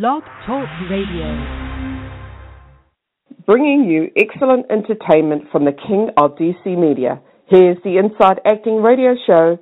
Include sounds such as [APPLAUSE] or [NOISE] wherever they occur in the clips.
Blog Talk Radio. Bringing you excellent entertainment from the king of DC media. Here's the Inside Acting Radio Show.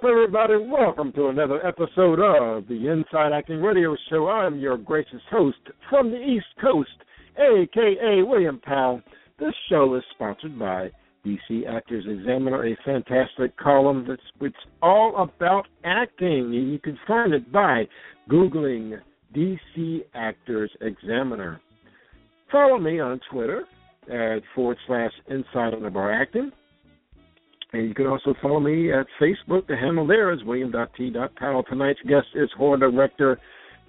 Up, everybody? Welcome to another episode of the Inside Acting Radio Show. I'm your gracious host from the East Coast, aka William Powell. This show is sponsored by DC Actors Examiner, a fantastic column that's it's all about acting. You can find it by Googling DC Actors Examiner. Follow me on Twitter at forward slash Inside Acting. And you can also follow me at Facebook. The handle there is william.t.powell. Tonight's guest is horror director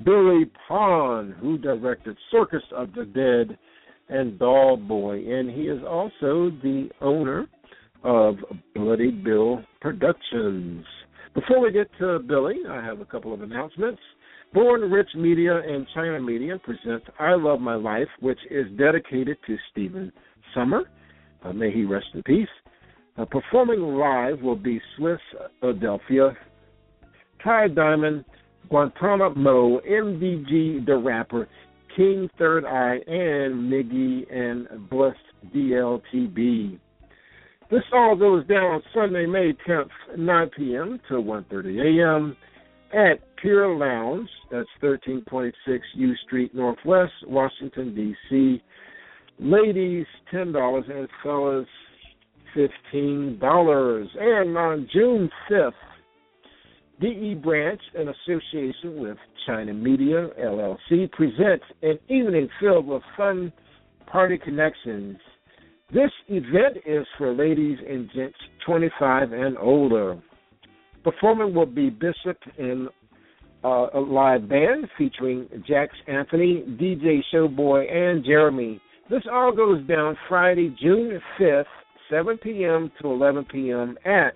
Billy Pon, who directed Circus of the Dead and Doll Boy. And he is also the owner of Bloody Bill Productions. Before we get to Billy, I have a couple of announcements. Born Rich Media and China Media presents I Love My Life, which is dedicated to Stephen Summer. Uh, may he rest in peace. Uh, performing live will be Swiss Adelphia, Ty Diamond, Guantanamo, MDG the Rapper, King Third Eye, and Miggy and Bliss DLTB. This all goes down on Sunday, May 10th, 9 p.m. to 1.30 a.m. at Pure Lounge. That's 1326 U Street Northwest, Washington, D.C. Ladies, $10, and fellas, $15. And on June 5th, DE Ranch, in association with China Media LLC, presents an evening filled with fun party connections. This event is for ladies and gents 25 and older. Performing will be Bishop in uh, a live band featuring Jax Anthony, DJ Showboy, and Jeremy. This all goes down Friday, June 5th 7 p.m. to 11 p.m. at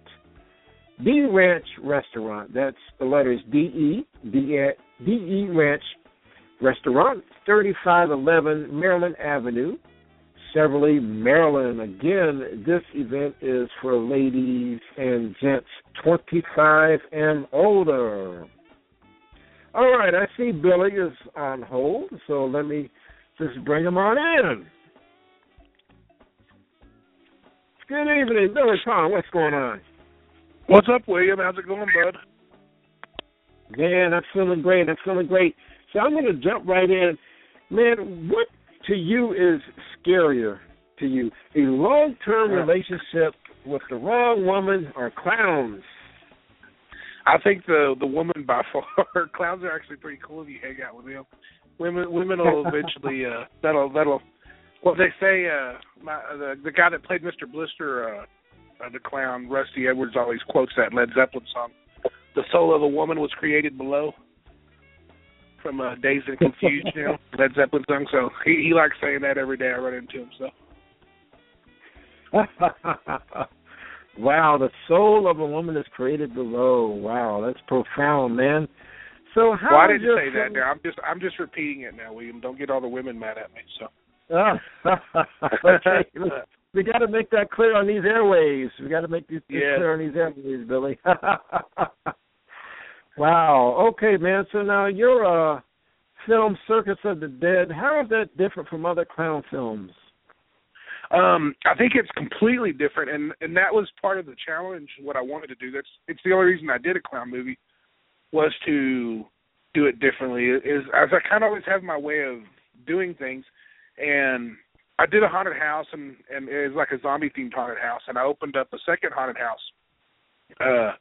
D Ranch Restaurant. That's the letters D E D E Ranch Restaurant, 3511 Maryland Avenue, Cheverly, Maryland. Again, this event is for ladies and gents 25 and older. All right, I see Billy is on hold, so let me just bring him on in. Good evening, Billy Pon. What's going on? What's up, William? How's it going, bud? Man, I'm feeling great. I'm feeling great. So I'm going to jump right in. Man, what to you is scarier to you? A long term relationship with the wrong woman or clowns? I think the the woman by [LAUGHS] far. Clowns are actually pretty cool if you hang out with them. Women women will eventually uh [LAUGHS] that'll that'll what they say uh my the the guy that played Mr. Blister uh, uh the clown Rusty Edwards always quotes that Led Zeppelin song. The soul of a woman was created below. From uh, Dazed and Confused, you know, Led Zeppelin song. So he he likes saying that every day I run into him. So [LAUGHS] wow, the soul of a woman is created below. Wow, that's profound, man. So how well, I didn't say that. Now I'm just I'm just repeating it now, William. Don't get all the women mad at me. So [LAUGHS] Okay. We got to make that clear on these airways. We got to make this this Yeah. clear on these airways, Billy. [LAUGHS] wow. Okay, man. So now your uh, film Circus of the Dead. How is that different from other clown films? Um, I think it's completely different, and and that was part of the challenge. What I wanted to do. That's it's the only reason I did a clown movie was to do it differently. Is as I kind of always have my way of doing things, and I did a haunted house, and and it was like a zombie themed haunted house, and I opened up a second haunted house. Uh,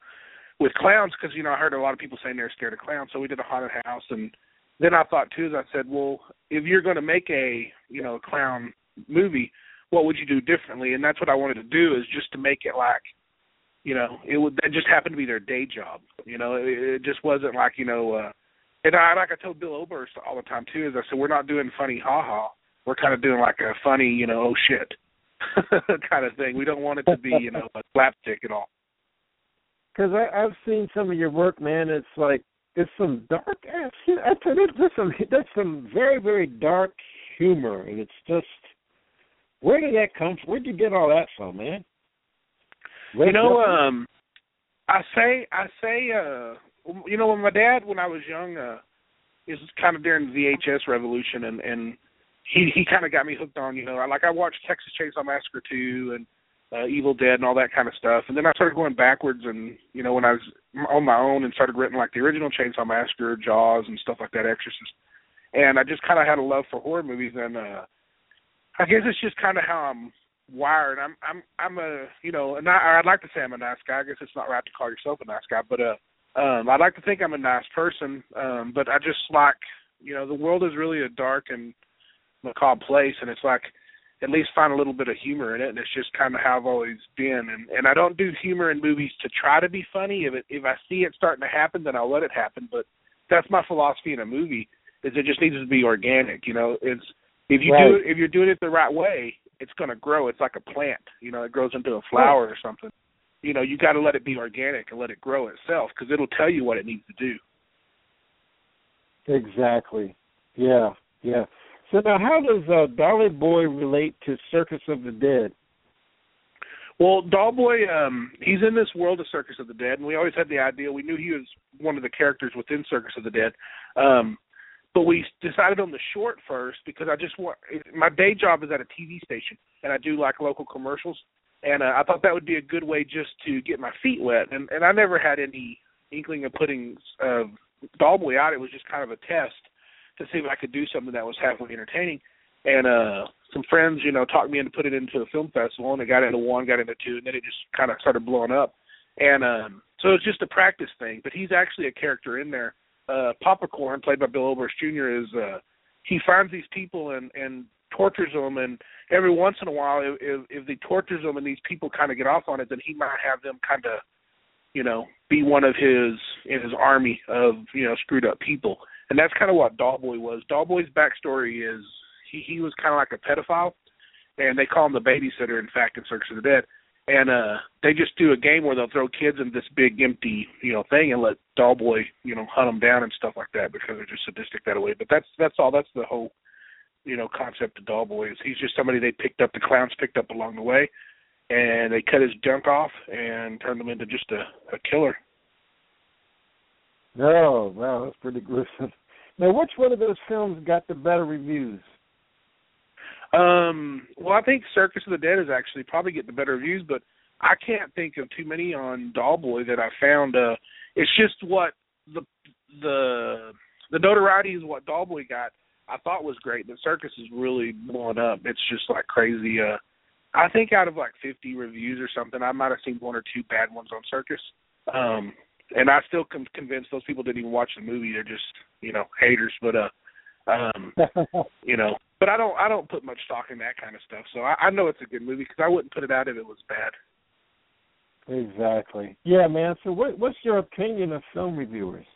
with clowns because you know I heard a lot of people saying they're scared of clowns, so we did a haunted house, and then I thought too, as I said, well, if you're going to make a you know a clown movie, what would you do differently? And that's what I wanted to do is just to make it like, you know, it would that just happened to be their day job. You know, it, it just wasn't like you know, uh, and I like I told Bill Oberst all the time too, is I said we're not doing funny ha ha, we're kind of doing like a funny you know oh shit [LAUGHS] kind of thing. We don't want it to be you know a slapstick at all because I've seen some of your work, man. It's like it's some dark ass. You, there's some that's some very very dark humor, and it's just where did that come from? Where'd you get all that from, man? Where you know, um, I say I say, uh, you know, when my dad when I was young, uh, is kind of during the VHS revolution, and and he he kind of got me hooked on, you know, like I watched Texas Chainsaw Massacre 2 and uh, Evil Dead and all that kind of stuff. And then I started going backwards, and you know, when I was on my own and started writing like the original Chainsaw Massacre, Jaws, and stuff like that, Exorcist, and I just kind of had a love for horror movies. And uh, I guess it's just kind of how I'm wired. I'm I'm I'm a you know, and I, I'd like to say I'm a nice guy. I guess it's not right to call yourself a nice guy, but uh, um, I'd like to think I'm a nice person. Um, but I just like you know, the world is really a dark and macabre place, and it's like at least find a little bit of humor in it and it's just kind of how I've always been. And and I don't do humor in movies to try to be funny. If it if I see it starting to happen then I'll let it happen but that's my philosophy in a movie is it just needs to be organic you know? It's if you right. do it if you're doing it the right way it's going to grow. It's like a plant you know it grows into a flower or something. You know you got to let it be organic and let it grow itself because it'll tell you what it needs to do. Exactly. Yeah yeah so now, how does uh, Doll Boy relate to Circus of the Dead? Well, Doll Boy, um, he's in this world of Circus of the Dead, and we always had the idea. We knew he was one of the characters within Circus of the Dead, um, but we decided on the short first because I just want. My day job is at a TV station, and I do like local commercials, and uh, I thought that would be a good way just to get my feet wet. And and I never had any inkling of putting uh, Doll Boy out. It was just kind of a test to see if I could do something that was halfway entertaining. And uh some friends, you know, talked me into putting it into a film festival and it got into one, got into two, and then it just kind of started blowing up. And um so it's just a practice thing. But he's actually a character in there. Uh Popcorn, played by Bill Oberst Jr., is uh he finds these people and and tortures them and every once in a while if if, if they tortures them and these people kind of get off on it then he might have them kind of you know be one of his in his army of you know screwed up people and that's kind of what Dollboy was. Dollboy's backstory is he he was kind of like a pedophile, and they call him the babysitter. In fact, in Circus of the Dead, and uh they just do a game where they'll throw kids in this big empty you know thing and let Dollboy you know hunt them down and stuff like that because they're just sadistic that way. But that's that's all. That's the whole you know concept of Dollboy is he's just somebody they picked up the clowns picked up along the way, and they cut his junk off and turned him into just a, a killer. Oh, wow, that's pretty gruesome. [LAUGHS] Now, which one of those films got the better reviews? Um, well, I think Circus of the Dead is actually probably getting the better reviews, but I can't think of too many on Dollboy that I found. Uh, it's just what the the the notoriety is what Dollboy got. I thought was great. The Circus is really blowing up. It's just like crazy. Uh, I think out of like 50 reviews or something, I might have seen one or two bad ones on Circus. Um, and I still com- convinced those people didn't even watch the movie. They're just you know haters. But uh, um, [LAUGHS] you know, but I don't I don't put much stock in that kind of stuff. So I, I know it's a good movie because I wouldn't put it out if it was bad. Exactly. Yeah, man. So what what's your opinion of film reviewers?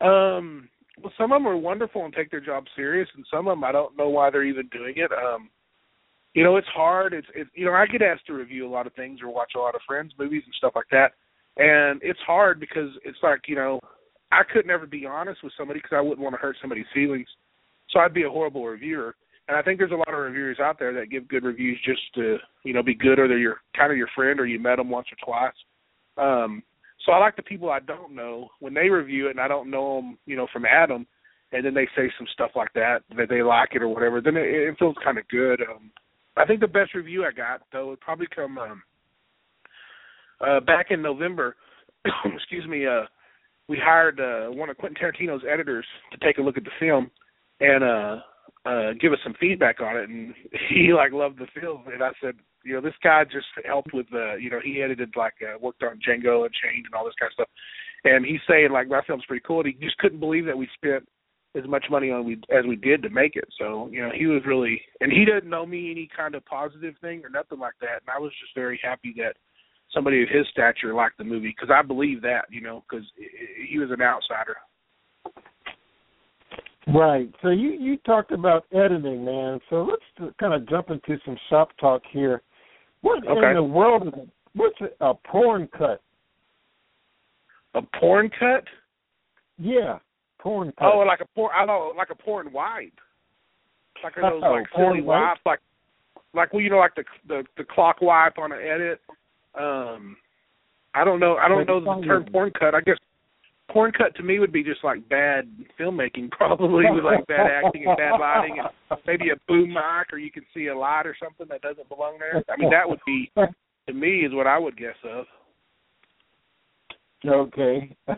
Um. Well, some of them are wonderful and take their job serious, and some of them I don't know why they're even doing it. Um, you know, it's hard. It's it, you know, I get asked to review a lot of things or watch a lot of friends' movies and stuff like that and it's hard because it's like you know I could never be honest with somebody because I wouldn't want to hurt somebody's feelings, so I'd be a horrible reviewer. And I think there's a lot of reviewers out there that give good reviews just to you know be good, or they're your kind of your friend, or you met them once or twice. Um, so I like the people I don't know when they review it, and I don't know them, you know, from Adam, and then they say some stuff like that that they like it or whatever. Then it, it feels kind of good. Um, I think the best review I got though would probably come um, uh, back in November. [COUGHS] excuse me. Uh, we hired uh, one of Quentin Tarantino's editors to take a look at the film and uh, uh, give us some feedback on it, and [LAUGHS] he like loved the film. And I said, you know, this guy just helped with the, you know, he edited like uh, worked on Django and Unchained and all this kind of stuff. And he's saying like my film's pretty cool. And he just couldn't believe that we spent as much money on we as we did to make it. So you know he was really, and he didn't know me any kind of positive thing or nothing like that. And I was just very happy that somebody of his stature liked the movie because I believe that you know because he was an outsider. Right. So you you talked about editing, man. So let's kind of jump into some shop talk here. What okay. in the world is what's a, a porn cut? A porn cut? Yeah. Porn cut. Oh, like a porn. I know, like a porn wipe. Like [LAUGHS] those oh, like porn silly wipes, like like well, you know, like the the the clock wipe on an edit. Um, I don't know. I don't know the term porn cut. I guess porn cut to me would be just like bad filmmaking, [LAUGHS] probably with like bad acting and bad lighting, and maybe a boom mic, or you can see a light or something that doesn't belong there. I mean, that would be to me is what I would guess of. Okay. [LAUGHS]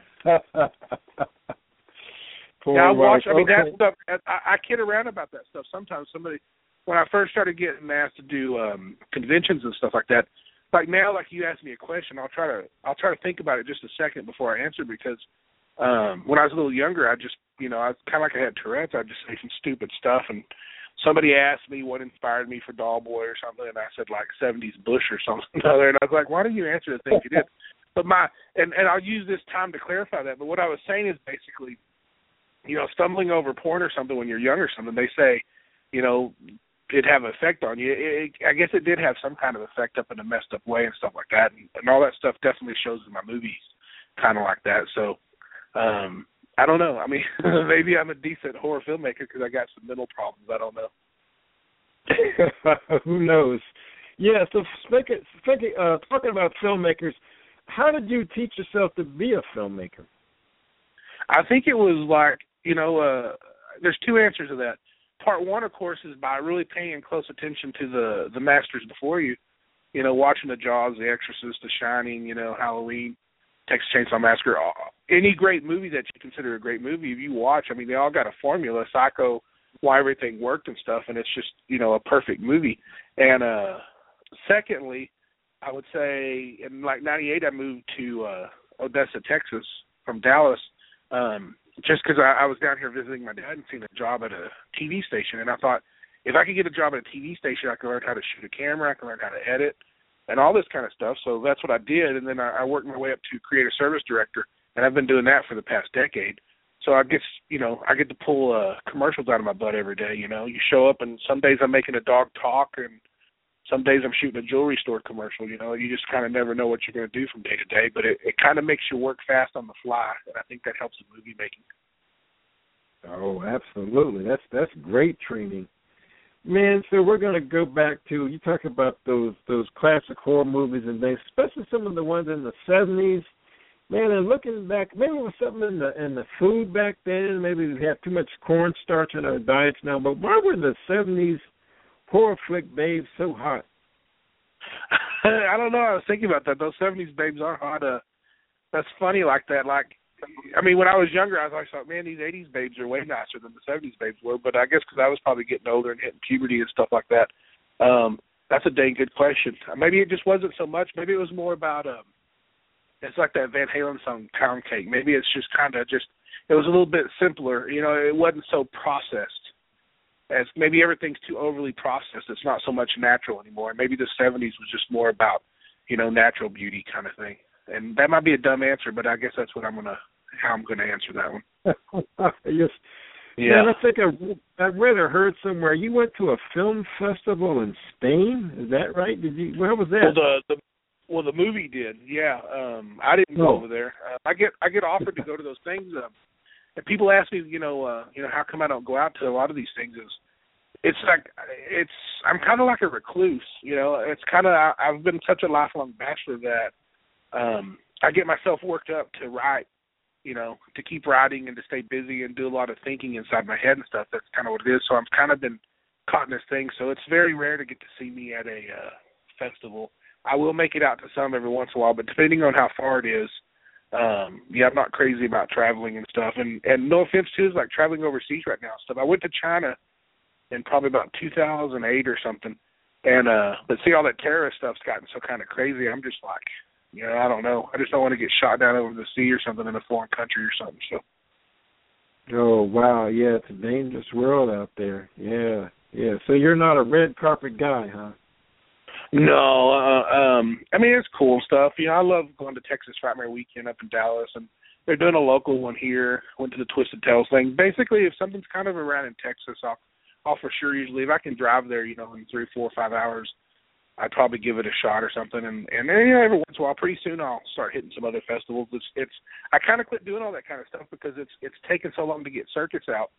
Yeah, I watch. I mean, okay. that stuff. I, I kid around about that stuff. Sometimes somebody, when I first started getting asked to do um conventions and stuff like that, like now, like you asked me a question, I'll try to I'll try to think about it just a second before I answer because um when I was a little younger, I just you know I kind of like I had Tourette's. I'd just say some stupid stuff, and somebody asked me what inspired me for Doll Boy or something, and I said like '70s Bush or something [LAUGHS] other, and I was like, why don't you answer the things you did? But my and and I'll use this time to clarify that. But what I was saying is basically you know, stumbling over porn or something when you're young or something, they say, you know, it have an effect on you. It, it, I guess it did have some kind of effect up in a messed up way and stuff like that, and, and all that stuff definitely shows in my movies, kind of like that. So, um, I don't know. I mean, [LAUGHS] maybe I'm a decent horror filmmaker because I got some mental problems. I don't know. [LAUGHS] Who knows? Yeah. So speaking, speaking, uh, talking about filmmakers, how did you teach yourself to be a filmmaker? I think it was like you know, uh, there's two answers to that. Part one, of course, is by really paying close attention to the the masters before you. You know, watching the Jaws, The Exorcist, The Shining, you know, Halloween, Texas Chainsaw Massacre, any great movie that you consider a great movie, if you watch, I mean, they all got a formula, Psycho, why everything worked and stuff, and it's just you know a perfect movie. And uh secondly, I would say in like '98, I moved to uh Odessa, Texas, from Dallas. Um, just because I, I was down here visiting my dad and seen a job at a TV station, and I thought if I could get a job at a TV station, I could learn how to shoot a camera, I could learn how to edit, and all this kind of stuff. So that's what I did, and then I, I worked my way up to creative service director, and I've been doing that for the past decade. So I guess you know I get to pull uh, commercials out of my butt every day. You know, you show up, and some days I'm making a dog talk, and some days I'm shooting a jewelry store commercial. You know, you just kind of never know what you're going to do from day to day, but it, it kind of makes you work fast on the fly, and I think that helps in movie making. Oh, absolutely. That's that's great training. Man, so we're gonna go back to you talk about those those classic horror movies and things, especially some of the ones in the seventies. Man, and looking back, maybe it was something in the in the food back then. Maybe we have too much cornstarch in our diets now. But why were the seventies horror flick babes so hot? [LAUGHS] I don't know. I was thinking about that. Those seventies babes are hot. Uh, that's funny like that. Like I mean, when I was younger, I was always thought, man, these '80s babes are way nicer than the '70s babes were. But I guess because I was probably getting older and hitting puberty and stuff like that. Um, that's a dang good question. Maybe it just wasn't so much. Maybe it was more about um, it's like that Van Halen song "Pound Cake." Maybe it's just kind of just it was a little bit simpler. You know, it wasn't so processed. As maybe everything's too overly processed. It's not so much natural anymore. Maybe the '70s was just more about you know natural beauty kind of thing. And that might be a dumb answer, but I guess that's what I'm gonna how I'm gonna answer that one. [LAUGHS] yes. Yeah. Man, I think I I read or heard somewhere you went to a film festival in Spain. Is that right? Did you? Where was that? Well, the the well the movie did. Yeah. Um I didn't go Oh. over there. Uh, I get I get offered to go to those things. Um, and people ask me, you know, uh, you know, how come I don't go out to a lot of these things? Is it's like it's I'm kind of like a recluse, you know. It's kind of I've been such a lifelong bachelor that um I get myself worked up to write, you know, to keep writing and to stay busy and do a lot of thinking inside my head and stuff. That's kind of what it is. So I'm kind of been caught in this thing, so it's very rare to get to see me at a uh, festival. I will make it out to some every once in a while, but depending on how far it is, um, yeah, I'm not crazy about traveling and stuff. And and no offense to is like traveling overseas right now and stuff. I went to China in probably about 2008 or something, and uh, but see all that terrorist stuff's gotten so kind of crazy. I'm just like, you know, I don't know. I just don't want to get shot down over the sea or something in a foreign country or something. So. Oh wow, yeah, it's a dangerous world out there. Yeah, yeah. So you're not a red carpet guy, huh? No, uh, um, I mean it's cool stuff. You know, I love going to Texas Frightmare Weekend up in Dallas, and they're doing a local one here. Went to the Twisted Tails thing. Basically, if something's kind of around in Texas, I'll, I'll for sure usually if I can drive there, you know, in three, four, five hours, I'd probably give it a shot or something. And and then, you know, every once in a while, pretty soon I'll start hitting some other festivals. It's it's I kind of quit doing all that kind of stuff because it's it's taken so long to get Circus out.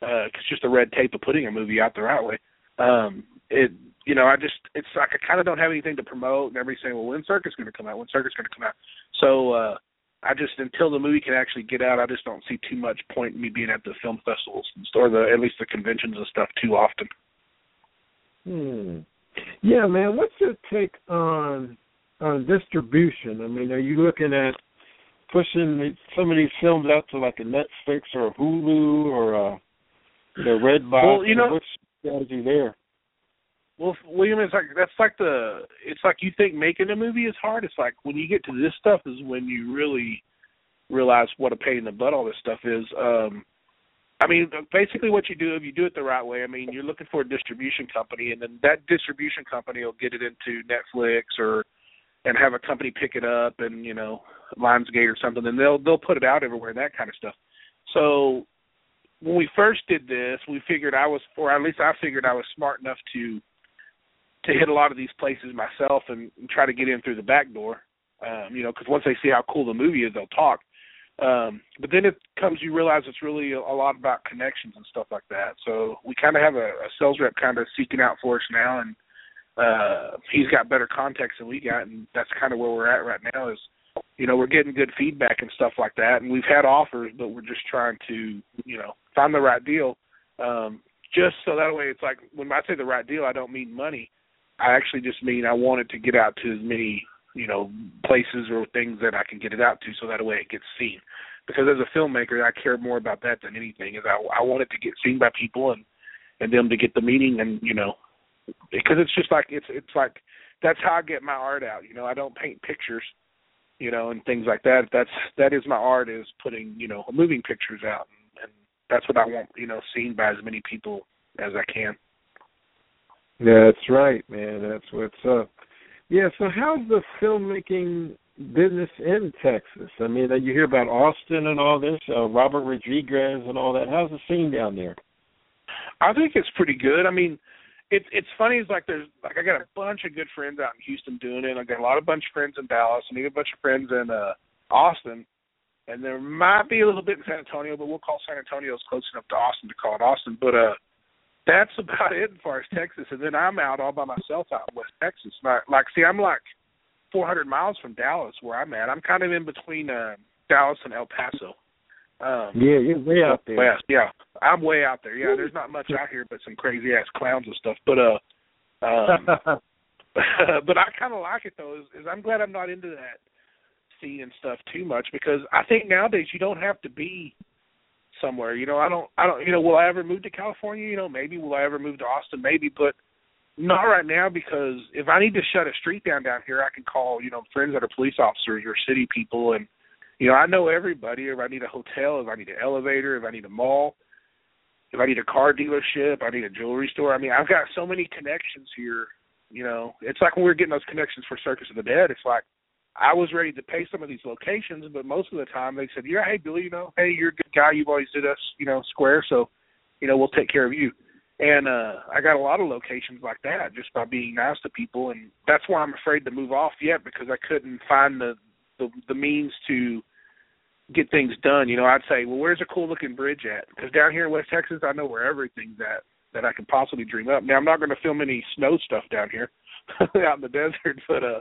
Uh, it's just the red tape of putting a movie out the right way. Um, it you know, I just it's like I kind of don't have anything to promote, and everybody's saying, "Well, when Circus going to come out? When Circus going to come out?" So uh, I just until the movie can actually get out, I just don't see too much point in me being at the film festivals or the at least the conventions and stuff too often. Hmm. Yeah, man. What's your take on on distribution? I mean, are you looking at pushing some of these films out to like a Netflix or a Hulu or a know, Redbox? Well, you know, what's strategy there? Well, William, it's like that's like the it's like you think making a movie is hard. It's like when you get to this stuff is when you really realize what a pain in the butt all this stuff is. Um I mean, basically what you do if you do it the right way, I mean, you're looking for a distribution company and then that distribution company will get it into Netflix or and have a company pick it up and, you know, Lionsgate or something and they'll they'll put it out everywhere, and that kind of stuff. So when we first did this, we figured I was or at least I figured I was smart enough to to hit a lot of these places myself and, try to get in through the back door. Um, you know, because once they see how cool the movie is, they'll talk. Um, but then it comes, you realize it's really a, a lot about connections and stuff like that. So we kind of have a, a sales rep kind of seeking out for us now, and uh, he's got better contacts than we got, and that's kind of where we're at right now. Is you know we're getting good feedback and stuff like that, and we've had offers, but we're just trying to you know find the right deal. Um, just so that way, it's like when I say the right deal, I don't mean money. I actually just mean I wanted to get out to as many you know places or things that I can get it out to, so that way it gets seen. Because as a filmmaker, I care more about that than anything. Is I I want it to get seen by people and and them to get the meaning and you know because it's just like it's it's like that's how I get my art out. You know, I don't paint pictures, you know, and things like that. That's that is my art is putting you know moving pictures out, and, and that's what I want you know seen by as many people as I can. That's right, man. That's what's up. Yeah. So, how's the filmmaking business in Texas? I mean, you hear about Austin and all this, uh, Robert Rodriguez and all that. How's the scene down there? I think it's pretty good. I mean, it's it's funny. It's like there's like I got a bunch of good friends out in Houston doing it. I got a lot of bunch of friends in Dallas, and even a bunch of friends in uh Austin. And there might be a little bit in San Antonio, but we'll call San Antonio as close enough to Austin to call it Austin. But uh that's about it as far as Texas. And then I'm out all by myself out in West Texas. Like, like see, I'm like 400 miles from Dallas where I'm at. I'm kind of in between uh, Dallas and El Paso. Um, yeah, you're way out there. West, yeah, I'm way out there. Yeah, there's not much out here but some crazy ass clowns and stuff. But uh, um, [LAUGHS] [LAUGHS] but I kind of like it though. Is, is I'm glad I'm not into that scene and stuff too much because I think nowadays you don't have to be somewhere. You know, I don't, I don't, you know, will I ever move to California? You know, maybe will I ever move to Austin? Maybe, but not right now because if I need to shut a street down down here, I can call, you know, friends that are police officers or city people, and you know, I know everybody. If I need a hotel, if I need an elevator, if I need a mall, if I need a car dealership, I need a jewelry store. I mean, I've got so many connections here. You know, it's like when we were getting those connections for Circus of the Dead. It's like I was ready to pay some of these locations, but most of the time they said, "Yeah, hey Billy, you know, hey, you're a good guy. You've always did us, you know, square, so you know we'll take care of you." And uh I got a lot of locations like that just by being nice to people, and that's why I'm afraid to move off yet because I couldn't find the the, the means to get things done. You know, I'd say, well, where's a cool looking bridge at? Because down here in West Texas, I know where everything's at that I can possibly dream up. Now, I'm not going to film any snow stuff down here [LAUGHS] out in the desert, but uh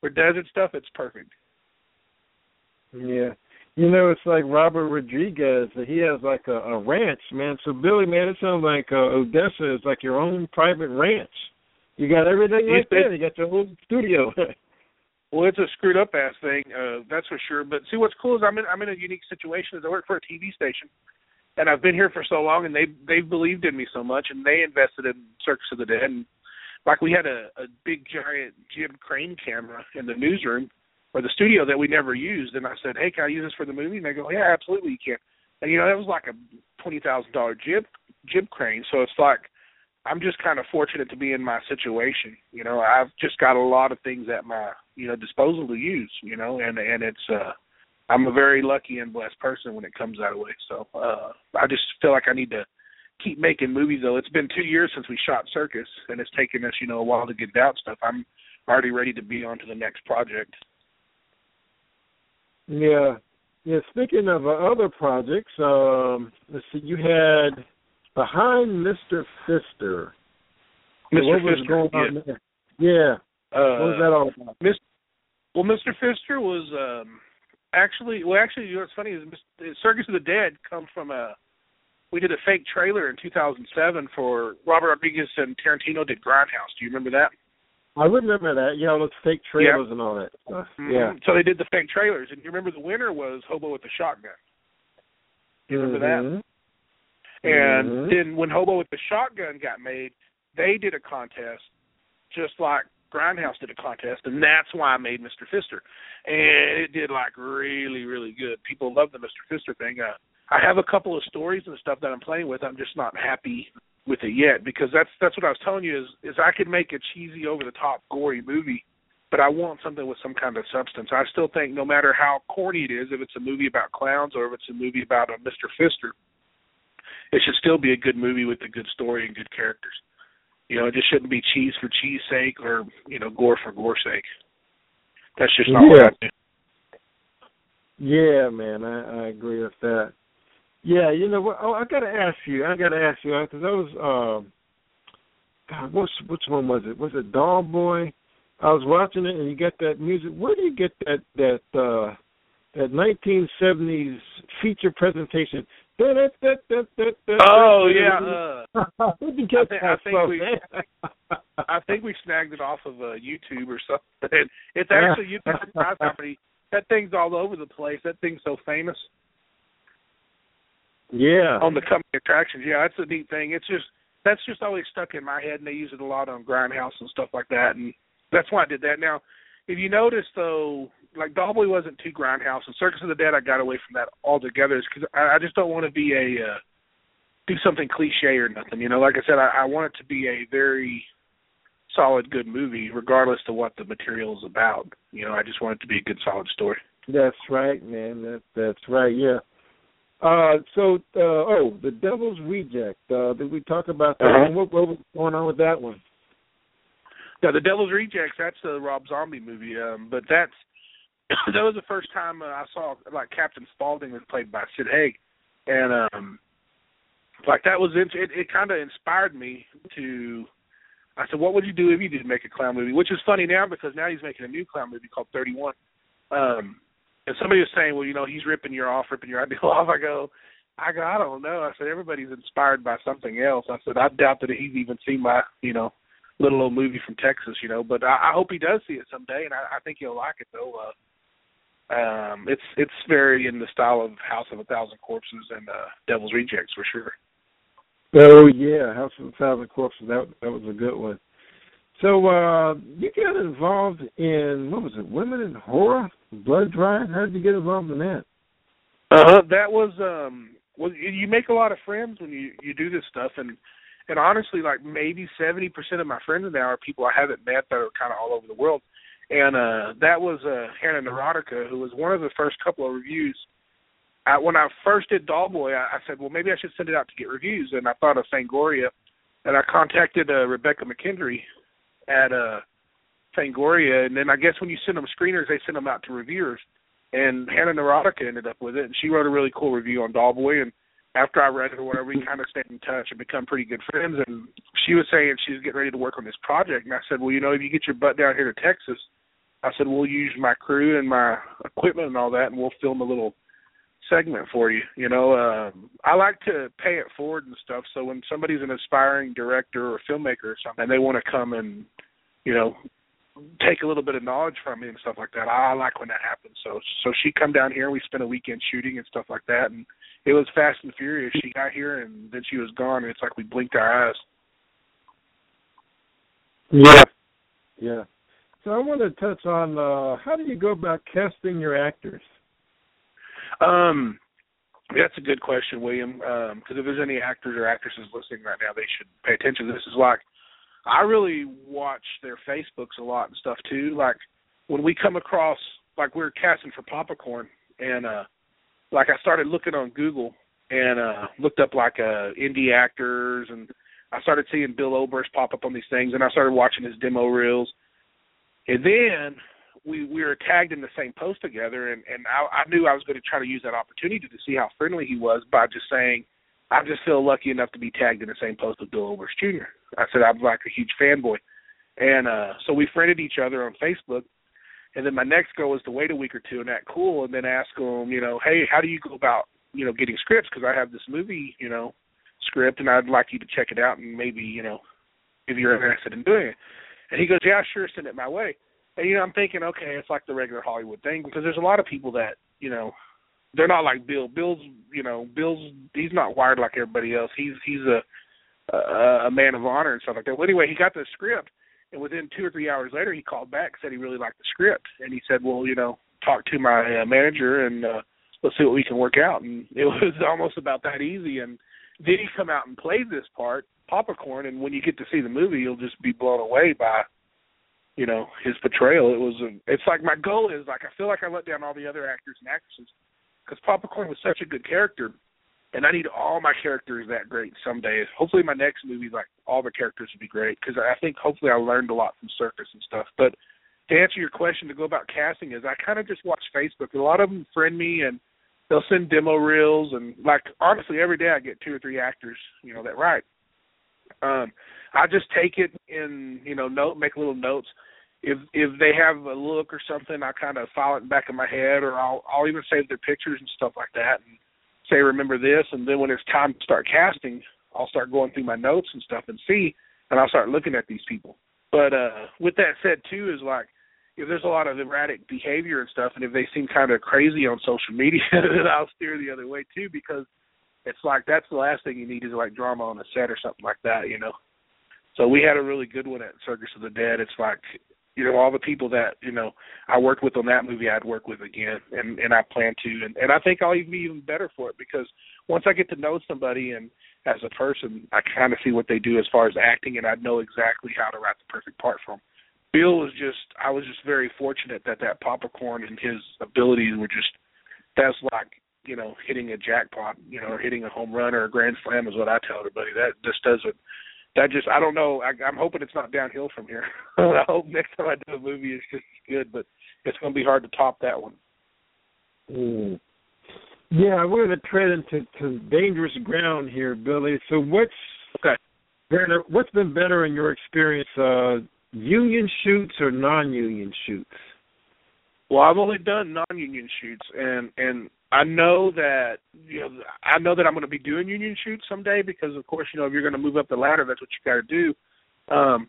for desert stuff, it's perfect. Yeah, You know, it's like Robert Rodriguez. He has like a, a ranch, man. So Billy, man, it sounds like uh, Odessa is like your own private ranch. You got everything right there. You got your whole studio. [LAUGHS] well, it's a screwed up ass thing, uh, that's for sure. But see, what's cool is I'm in I'm in a unique situation. Is I work for a TV station, and I've been here for so long, and they they've believed in me so much, and they invested in Circus of the Dead. And like we had a, a big giant Jim Crane camera in the newsroom or the studio that we never used, and I said, "Hey, can I use this for the movie?" And they go, "Yeah, absolutely, you can." And you know, that was like a twenty thousand dollar Jim Jim Crane, so it's like I'm just kind of fortunate to be in my situation. You know, I've just got a lot of things at my you know disposal to use. You know, and and it's uh I'm a very lucky and blessed person when it comes that way. So uh I just feel like I need to keep making movies though. It's been two years since we shot Circus and it's taken us, you know, a while to get out stuff. I'm already ready to be on to the next project. Yeah. Yeah, speaking of uh, other projects, um let's see, you had Behind Mr. Fister. Mr. What was Fister, going yeah. on there? Yeah. Uh, what was that all about? Mr. Well, Mr. Fister was um actually well actually you know what's funny is Mr. Circus of the Dead come from a we did a fake trailer in 2007 for Robert Rodriguez and Tarantino did Grindhouse. Do you remember that? I would remember that. Yeah, those fake trailers and all that stuff. Mhm. Yeah. So they did the fake trailers, and you remember the winner was Hobo with the Shotgun. You remember that? Mhm. And Mhm. then when Hobo with the Shotgun got made, they did a contest, just like Grindhouse did a contest, and that's why I made Mr. Fister. And it did like really, really good. People love the Mr. Fister thing. Uh, I have a couple of stories and stuff that I'm playing with. I'm just not happy with it yet because that's that's what I was telling you is is I could make a cheesy, over the top, gory movie, but I want something with some kind of substance. I still think no matter how corny it is, if it's a movie about clowns or if it's a movie about a Mr. Fister, it should still be a good movie with a good story and good characters. You know, it just shouldn't be cheese for cheese sake or you know gore for gore sake. That's just not what I do. Yeah, man, I, I agree with that. Yeah, you know what? Oh, I gotta ask you. I gotta ask you because I was, um, God, which which one was it? Was it Doll Boy? I was watching it, and you get that music. Where do you get that that uh that 1970s feature presentation? Oh yeah, uh, Where'd you get I thi- that I think we- I think we snagged it off of uh, YouTube or [LAUGHS] something. It's actually YouTube Surprise Company. That thing's all over the place. That thing's so famous yeah. on the company attractions. Yeah, that's a neat thing. It's just that's just always stuck in my head, and they use it a lot on Grindhouse and stuff like that, and that's why I did that. Now, if you notice though, like Dollboy wasn't too Grindhouse, and Circus of the Dead, I got away from that altogether, because I, I just don't want to be a uh, do something cliche or nothing. You know, like I said, I, I want it to be a very solid, good movie, regardless to what the material is about. You know, I just want it to be a good, solid story. That's right, man. That that's right. Yeah. Uh, so, uh, oh, the Devil's Reject. Uh, did we talk about that? Uh-huh. What, what was going on with that one? Yeah, the Devil's Rejects. That's the Rob Zombie movie. Um, but that's [COUGHS] that was the first time uh, I saw like Captain Spaulding was played by Sid Haig, and um, like that was int- it. It kind of inspired me to. I said, "What would you do if you did make a clown movie?" Which is funny now because now he's making a new clown movie called Thirty One. Um, and somebody was saying, "Well, you know, he's ripping you off, ripping your idea [LAUGHS] off." I go, I go, I don't know. I said everybody's inspired by something else. I said I doubt that he's even seen my, you know, little old movie from Texas, you know. But I, I hope he does see it someday, and I, I think he'll like it though. Uh, um, it's it's very in the style of House of a Thousand Corpses and uh, Devil's Rejects for sure. Oh yeah, House of a Thousand Corpses. That that was a good one. So uh you got involved in what was it? Women in Horror, Blood Drive. How did you get involved in that? Uh, that was um well you make a lot of friends when you you do this stuff and and honestly like maybe 70% of my friends now are people I haven't met that are kind of all over the world. And uh that was uh Hannah Neurotica who was one of the first couple of reviews. I, when I first did Dollboy, I, I said, well, maybe I should send it out to get reviews, and I thought of Fangoria, and I contacted uh, Rebekah McKendry at uh, Fangoria, and then I guess when you send them screeners, they send them out to reviewers and Hannah Neurotica ended up with it, and she wrote a really cool review on Dollboy. And after I read it or whatever, we [LAUGHS] kind of stayed in touch and become pretty good friends. And she was saying she was getting ready to work on this project, and I said, well, you know, if you get your butt down here to Texas, I said we'll use my crew and my equipment and all that, and we'll film a little segment for you. You know, um, I like to pay it forward and stuff. So when somebody's an aspiring director or filmmaker or something, and they want to come and, you know, take a little bit of knowledge from me and stuff like that, I, I like when that happens. So so she come down here. We spent a weekend shooting and stuff like that, and it was fast and furious. She got here and then she was gone, and it's like we blinked our eyes. Yeah, yeah. So I want to touch on uh, how do you go about casting your actors? Um, that's a good question, William. Because um, if there's any actors or actresses listening right now, they should pay attention. This is like I really watch their Facebooks a lot and stuff too. Like when we come across, like we are casting for Popcorn, and uh, like I started looking on Google and uh looked up like uh indie actors and I started seeing Bill Oberst pop up on these things and I started watching his demo reels. And then we we were tagged in the same post together, and and I, I knew I was going to try to use that opportunity to see how friendly he was by just saying, I just feel lucky enough to be tagged in the same post with Bill Oberst Jr. I said I'm like a huge fanboy, and uh so we friended each other on Facebook. And then my next goal was to wait a week or two and act cool, and then ask him, you know, hey, how do you go about, you know, getting scripts? Because I have this movie, you know, script, and I'd like you to check it out and maybe, you know, if you're interested in doing it. And he goes, yeah, sure, send it my way. And you know, I'm thinking, okay, it's like the regular Hollywood thing because there's a lot of people that you know they're not like Bill. Bill's you know Bill's he's not wired like everybody else. He's he's a a, a man of honor and stuff like that. Well, anyway, he got the script, and within two or three hours later, he called back said he really liked the script, and he said, well, you know, talk to my uh, manager and uh, let's see what we can work out. And [LAUGHS] it was almost about that easy. And then he come out and played this part, Popcorn, and when you get to see the movie, you'll just be blown away by you know his portrayal. It was a, it's like my goal is like I feel like I let down all the other actors and actresses because Popcorn was such a good character, and I need all my characters that great someday. Hopefully, my next movie like all the characters would be great because I think hopefully I learned a lot from Circus and stuff. But to answer your question, to go about casting is I kind of just watch Facebook. A lot of them friend me and they'll send demo reels and like honestly every day I get two or three actors you know that write. Um, I just take it and you know, note, make little notes. If if they have a look or something, I kind of file it in back of my head, or I'll I'll even save their pictures and stuff like that, and say remember this. And then when it's time to start casting, I'll start going through my notes and stuff and see, and I'll start looking at these people. But uh with that said, too, is like if there's a lot of erratic behavior and stuff, and if they seem kind of crazy on social [LAUGHS] media, then I'll steer the other way too, because it's like that's the last thing you need is like drama on a set or something like that, you know. So we had a really good one at Circus of the Dead. It's like you know all the people that you know I worked with on that movie I'd work with again and and I plan to and and I think I'll even be even better for it because once I get to know somebody and as a person I kind of see what they do as far as acting and I know exactly how to write the perfect part for them. Bill was just I was just very fortunate that that popcorn and his abilities were just that's like you know hitting a jackpot you know or hitting a home run or a grand slam is what I tell everybody that just doesn't that just I don't know. I, I'm hoping it's not downhill from here. [LAUGHS] I hope next time I do a movie it's just good, but it's going to be hard to top that one. Mm. Yeah, we're going to tread into to dangerous ground here, Billy. So what's okay? Better, what's been better in your experience, uh, union shoots or non-union shoots? Well, I've only done non-union shoots, and and I know that you know I know that I'm going to be doing union shoots someday because of course you know if you're going to move up the ladder that's what you got to do. Um,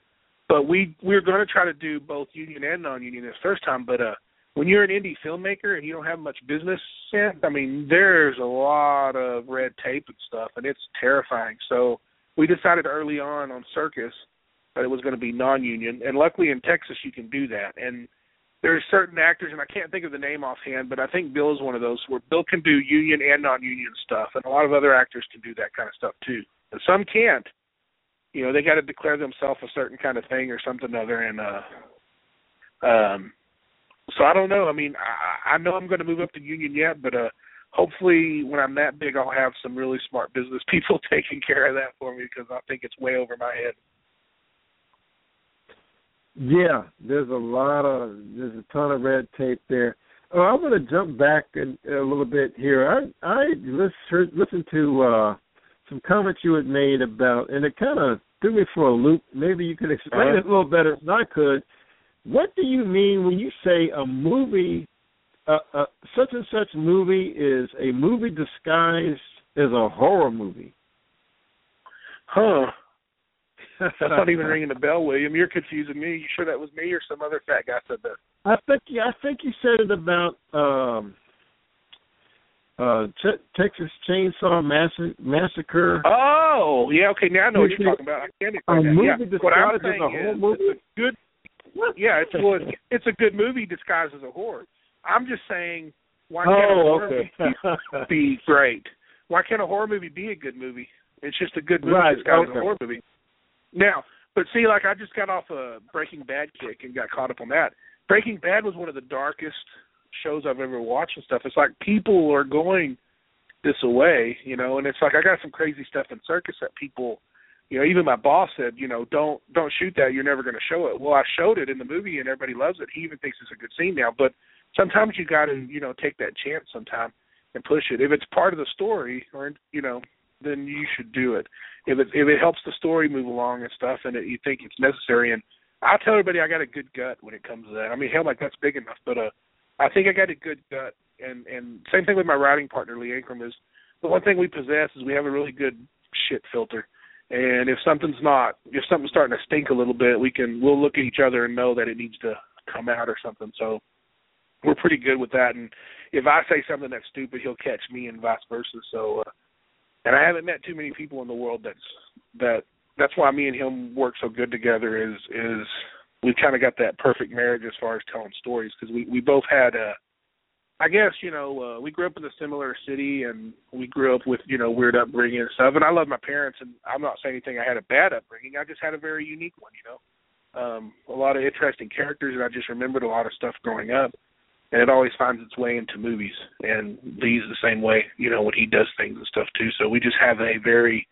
but we we're going to try to do both union and non-union this first time. But uh, when you're an indie filmmaker and you don't have much business sense, I mean there's a lot of red tape and stuff, and it's terrifying. So we decided early on on Circus that it was going to be non-union, and luckily in Texas you can do that and there's certain actors, and I can't think of the name offhand, but I think Bill is one of those where Bill can do union and non-union stuff, and a lot of other actors can do that kind of stuff too. And some can't. You know, they got to declare themselves a certain kind of thing or something other, and uh, um, so I don't know. I mean, I, I know I'm going to move up to union yet, but uh, hopefully when I'm that big, I'll have some really smart business [LAUGHS] people [LAUGHS] taking care of that for me because I think it's way over my head. Yeah, there's a lot of there's a ton of red tape there. Oh, I want to jump back in, a little bit here. I I listened listened to uh, some comments you had made about, and it kind of threw me for a loop. Maybe you could explain uh, it a little better than I could. What do you mean when you say a movie uh, uh, such and such movie is a movie disguised as a horror movie. Huh. That's not even ringing a bell, William. You're confusing me. You sure that was me or some other fat guy said that? I think yeah, I think you said it about um uh Ch- Texas Chainsaw Massa- Massacre. Oh, yeah, okay. Now I know what you're talking about. I can't A explain that. movie Yeah. What I'm a saying horror is, movie? it's a good. Yeah, it's well, it's- it's a good movie disguised as a horror. I'm just saying, why can't a Oh, horror okay. movie be great? Why can't a horror movie be a good movie? It's just a good movie Right, disguised as a horror movie. Now, but see, like I just got off a Breaking Bad kick and got caught up on that. Breaking Bad was one of the darkest shows I've ever watched and stuff. It's like people are going this away, you know, and it's like I got some crazy stuff in circus that people you know, even my boss said, you know, don't don't shoot that, you're never gonna show it. Well I showed it in the movie and everybody loves it. He even thinks it's a good scene now. But sometimes you gotta, you know, take that chance sometime and push it. If it's part of the story or you know, then you should do it. If it if it helps the story move along and stuff and it, you think it's necessary and I tell everybody I got a good gut when it comes to that. I mean hell my gut's big enough, but uh I think I got a good gut and and same thing with my writing partner Lee Ankrum is the one thing we possess is we have a really good shit filter. And if something's not, if something's starting to stink a little bit, we can we'll look at each other and know that it needs to come out or something. So we're pretty good with that. And if I say something that's stupid, he'll catch me, and vice versa. So, uh, and I haven't met too many people in the world that's that. That's why me and him work so good together. Is is we kind of got that perfect marriage as far as telling stories because we we both had uh I guess you know uh, we grew up in a similar city, and we grew up with you know weird upbringing and stuff. And I love my parents, and I'm not saying anything. I had a bad upbringing. I just had a very unique one, you know. Um, a lot of interesting characters, and I just remembered a lot of stuff growing up. And it always finds its way into movies, and Lee's the same way, you know, when he does things and stuff too. So we just have a very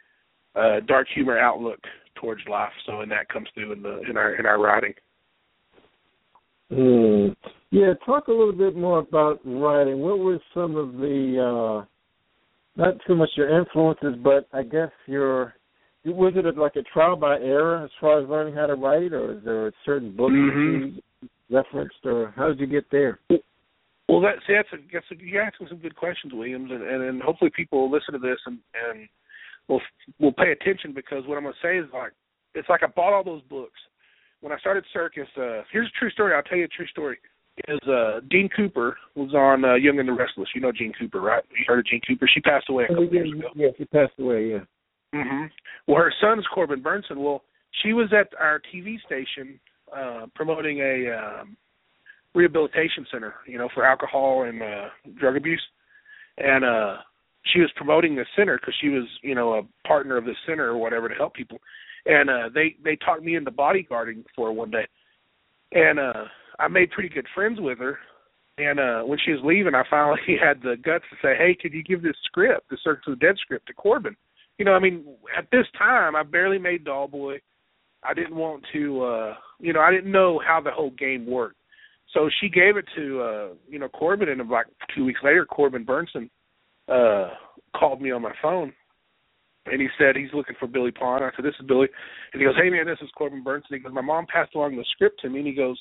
uh, dark humor outlook towards life. So, and that comes through in the in our in our writing. Hmm. Yeah, talk a little bit more about writing. What were some of the uh not too much your influences, but I guess your was it like a trial by error as far as learning how to write, or is there a certain book Mhm. you referenced, or how did you get there? Well, that's that's a, that's a, you're asking some good questions, Williams, and, and and hopefully people will listen to this and and will will pay attention because what I'm going to say is like it's like I bought all those books when I started circus. Uh, here's a true story. I'll tell you a true story. Is uh, Jeanne Cooper was on uh, Young and the Restless? You know Jeanne Cooper, right? You heard of Jeanne Cooper? She passed away a couple years ago. Yeah, she passed away. Yeah. Mm-hmm. Well, her son's Corbin Bernsen. Well, she was at our TV station uh, promoting a um, rehabilitation center, you know, for alcohol and uh, drug abuse, and uh, she was promoting the center because she was, you know, a partner of the center or whatever to help people. And uh, they they talked me into bodyguarding for one day, and uh, I made pretty good friends with her. And uh when she was leaving, I finally [LAUGHS] had the guts to say, "Hey, could you give this script, the Circus of the Dead script, to Corbin?" You know, I mean, at this time, I barely made Doll Boy. I didn't want to, uh you know, I didn't know how the whole game worked. So she gave it to, uh you know, Corbin, and like two weeks later, Corbin Bernsen uh called me on my phone, and he said he's looking for Billy Pon. I said, "This is Billy," and he goes, "Hey man, this is Corbin Bernsen." He goes, "My mom passed along the script to me," and he goes,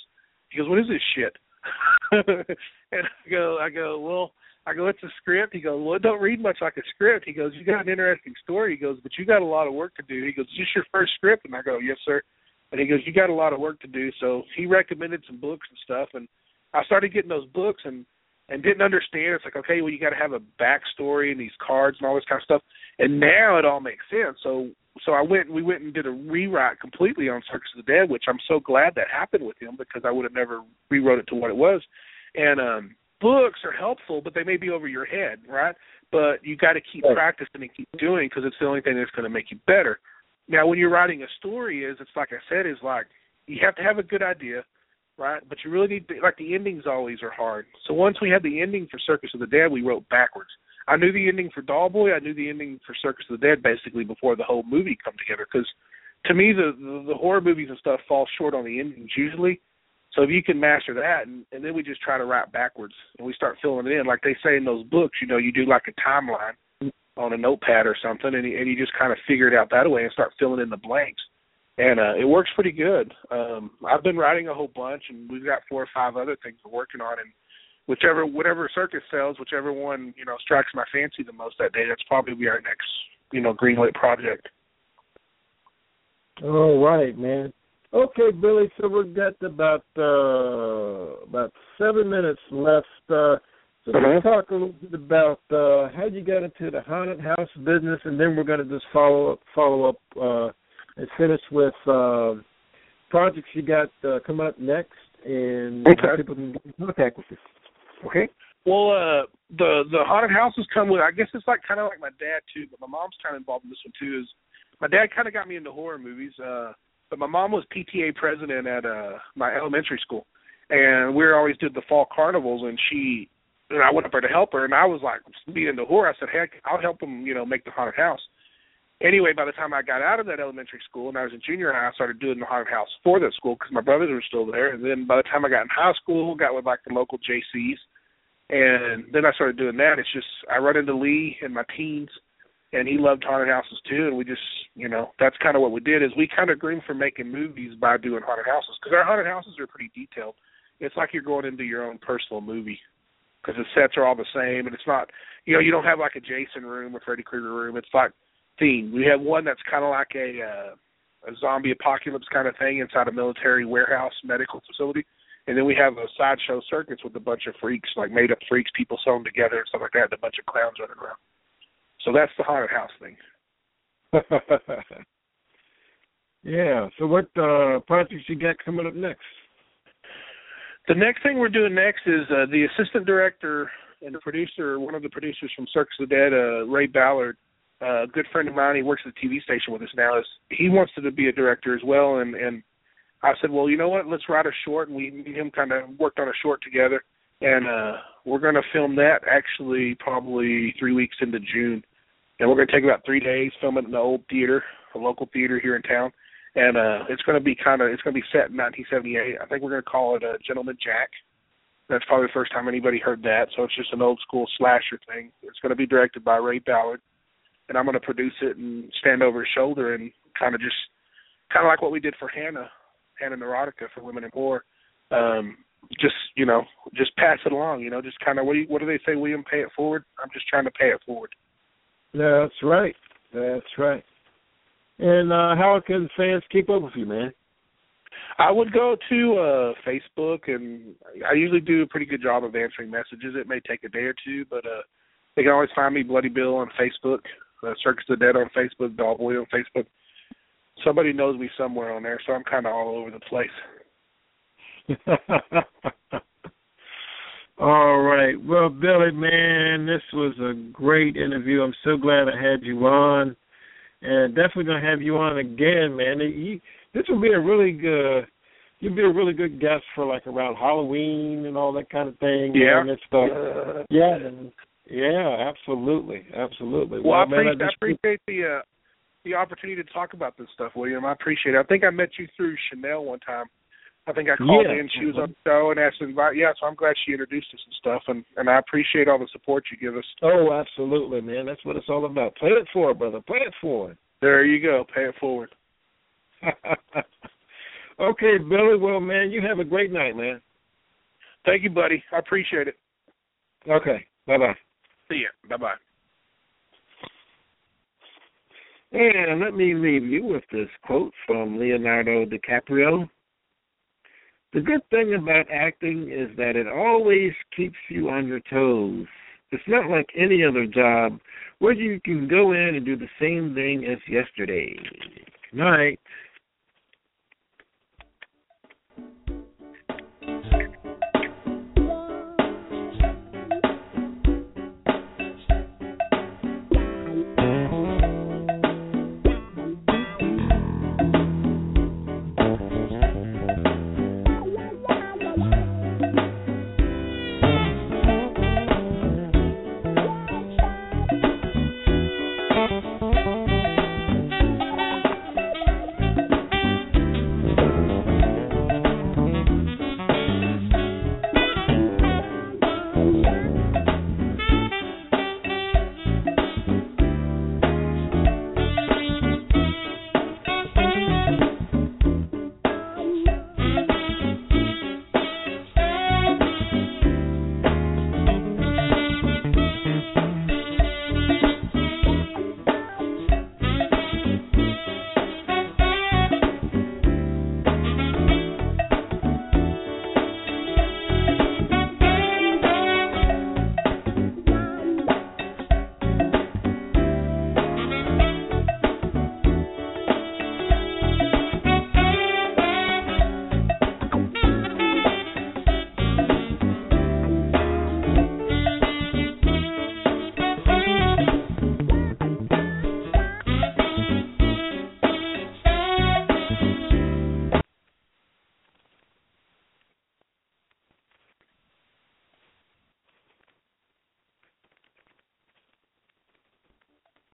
"He goes, what is this shit?" [LAUGHS] and I go, I go, well, I go, it's a script. He goes, well, don't read much like a script. He goes, you got an interesting story. He goes, but you got a lot of work to do. He goes, is this your first script? And I go, yes, sir. And he goes, you got a lot of work to do. So he recommended some books and stuff, and I started getting those books and and didn't understand. It's like, okay, well, you got to have a backstory and these cards and all this kind of stuff. And now it all makes sense. So so I went and we went and did a rewrite completely on Circus of the Dead, which I'm so glad that happened with him because I would have never rewrote it to what it was. And um books are helpful, but they may be over your head, right? But you got to keep Right. practicing and keep doing because it's the only thing that's going to make you better. Now, when you're writing a story, is it's like I said, is like you have to have a good idea, right? But you really need to, like the endings always are hard. So once we had the ending for Circus of the Dead, we wrote backwards. I knew the ending for Doll Boy. I knew the ending for Circus of the Dead basically before the whole movie come together. Because to me, the, the the horror movies and stuff fall short on the endings usually. So if you can master that, and, and then we just try to write backwards, and we start filling it in, like they say in those books. You know, you do like a timeline on a notepad or something, and you, and you just kind of figure it out that way and start filling in the blanks. And uh, it works pretty good. Um, I've been writing a whole bunch, and we've got four or five other things we're working on, and whichever whatever circus sells, whichever one you know strikes my fancy the most that day, that's probably be our next you know greenlit project. All right, man. Okay, Billy. So we've got about uh, about seven minutes left. Uh, so Uh-huh. let's talk a little bit about uh, how you got into the haunted house business, and then we're going to just follow up, follow up, uh, and finish with uh, projects you got uh, coming up next, and how people can get in contact with you. Okay. Well, uh, the the haunted houses come with. I guess it's like kind of like my dad too, but my mom's kind of involved in this one too. Is my dad kind of got me into horror movies, uh, but my mom was PTA president at uh my elementary school, and we always did the fall carnivals, and she and I went up there to help her, and I was like being into horror. I said, heck, I'll help them, you know, make the haunted house. Anyway, by the time I got out of that elementary school and I was in junior high, I started doing the haunted house for that school because my brothers were still there. And then by the time I got in high school, got with like the local Jaycees, and then I started doing that. It's just I run into Lee in my teens, and he loved haunted houses too. And we just, you know, that's kind of what we did. Is we kind of groomed for making movies by doing haunted houses because our haunted houses are pretty detailed. It's like you're going into your own personal movie because the sets are all the same, and it's not, you know, you don't have like a Jason room or Freddy Krueger room. It's like themed. We have one that's kind of like a uh, a zombie apocalypse kind of thing inside a military warehouse medical facility. And then we have a sideshow circus with a bunch of freaks, like made up freaks, people sewn together and stuff like that, and a bunch of clowns running around. So that's the haunted house thing. [LAUGHS] yeah. So what uh, projects you got coming up next? The next thing we're doing next is uh, the assistant director and the producer, one of the producers from Circus of the Dead, uh, Ray Ballard, uh, a good friend of mine. He works at the TV station with us now. Is he wants to be a director as well, and and I said, well, you know what? Let's write a short, and we and him kind of worked on a short together, and uh, we're going to film that actually probably three weeks into June, and we're going to take about three days, film it in the old theater, a local theater here in town, and uh, it's going to be kind of it's going to be set in 1978. I think we're going to call it uh, Gentleman Jack. That's probably the first time anybody heard that. So it's just an old school slasher thing. It's going to be directed by Ray Ballard, and I'm going to produce it and stand over his shoulder and kind of just kind of like what we did for Hannah, Hannah Neurotica for Women in Horror. Um, just you know, just pass it along. You know, just kind of what do you, what do they say, William? Pay it forward. I'm just trying to pay it forward. That's right. That's right. And uh how can fans keep up with you, man? I would go to uh Facebook and I usually do a pretty good job of answering messages. It may take a day or two, but uh they can always find me Bloody Bill on Facebook, uh, Circus of the Dead on Facebook, Doll Boy on Facebook. Somebody knows me somewhere on there, so I'm kind of all over the place. [LAUGHS] All right. Well, Billy, man, this was a great interview. I'm so glad I had you on, and definitely gonna have you on again, man. You, this will be a really good. You'll be a really good guest for like around Halloween and all that kind of thing. Yeah. and stuff. Yeah, and- yeah, absolutely, absolutely. Well, I, man, appreciate, I just- appreciate the uh the opportunity to talk about this stuff, William. I appreciate it. I think I met you through Chanel one time. I think I called Yeah. in. She was on the show and asked to invite. Yeah, so I'm glad she introduced us and stuff, and and I appreciate all the support you give us. Oh, absolutely, man. That's what it's all about. Play it forward, brother. Play it forward. There you go. Pay it forward. [LAUGHS] okay, Billy. Well, man, you have a great night, man. Thank you, buddy. I appreciate it. Okay. Bye bye. See ya. Bye bye. And let me leave you with this quote from Leonardo DiCaprio. The good thing about acting is that it always keeps you on your toes. It's not like any other job where you can go in and do the same thing as yesterday. Good night.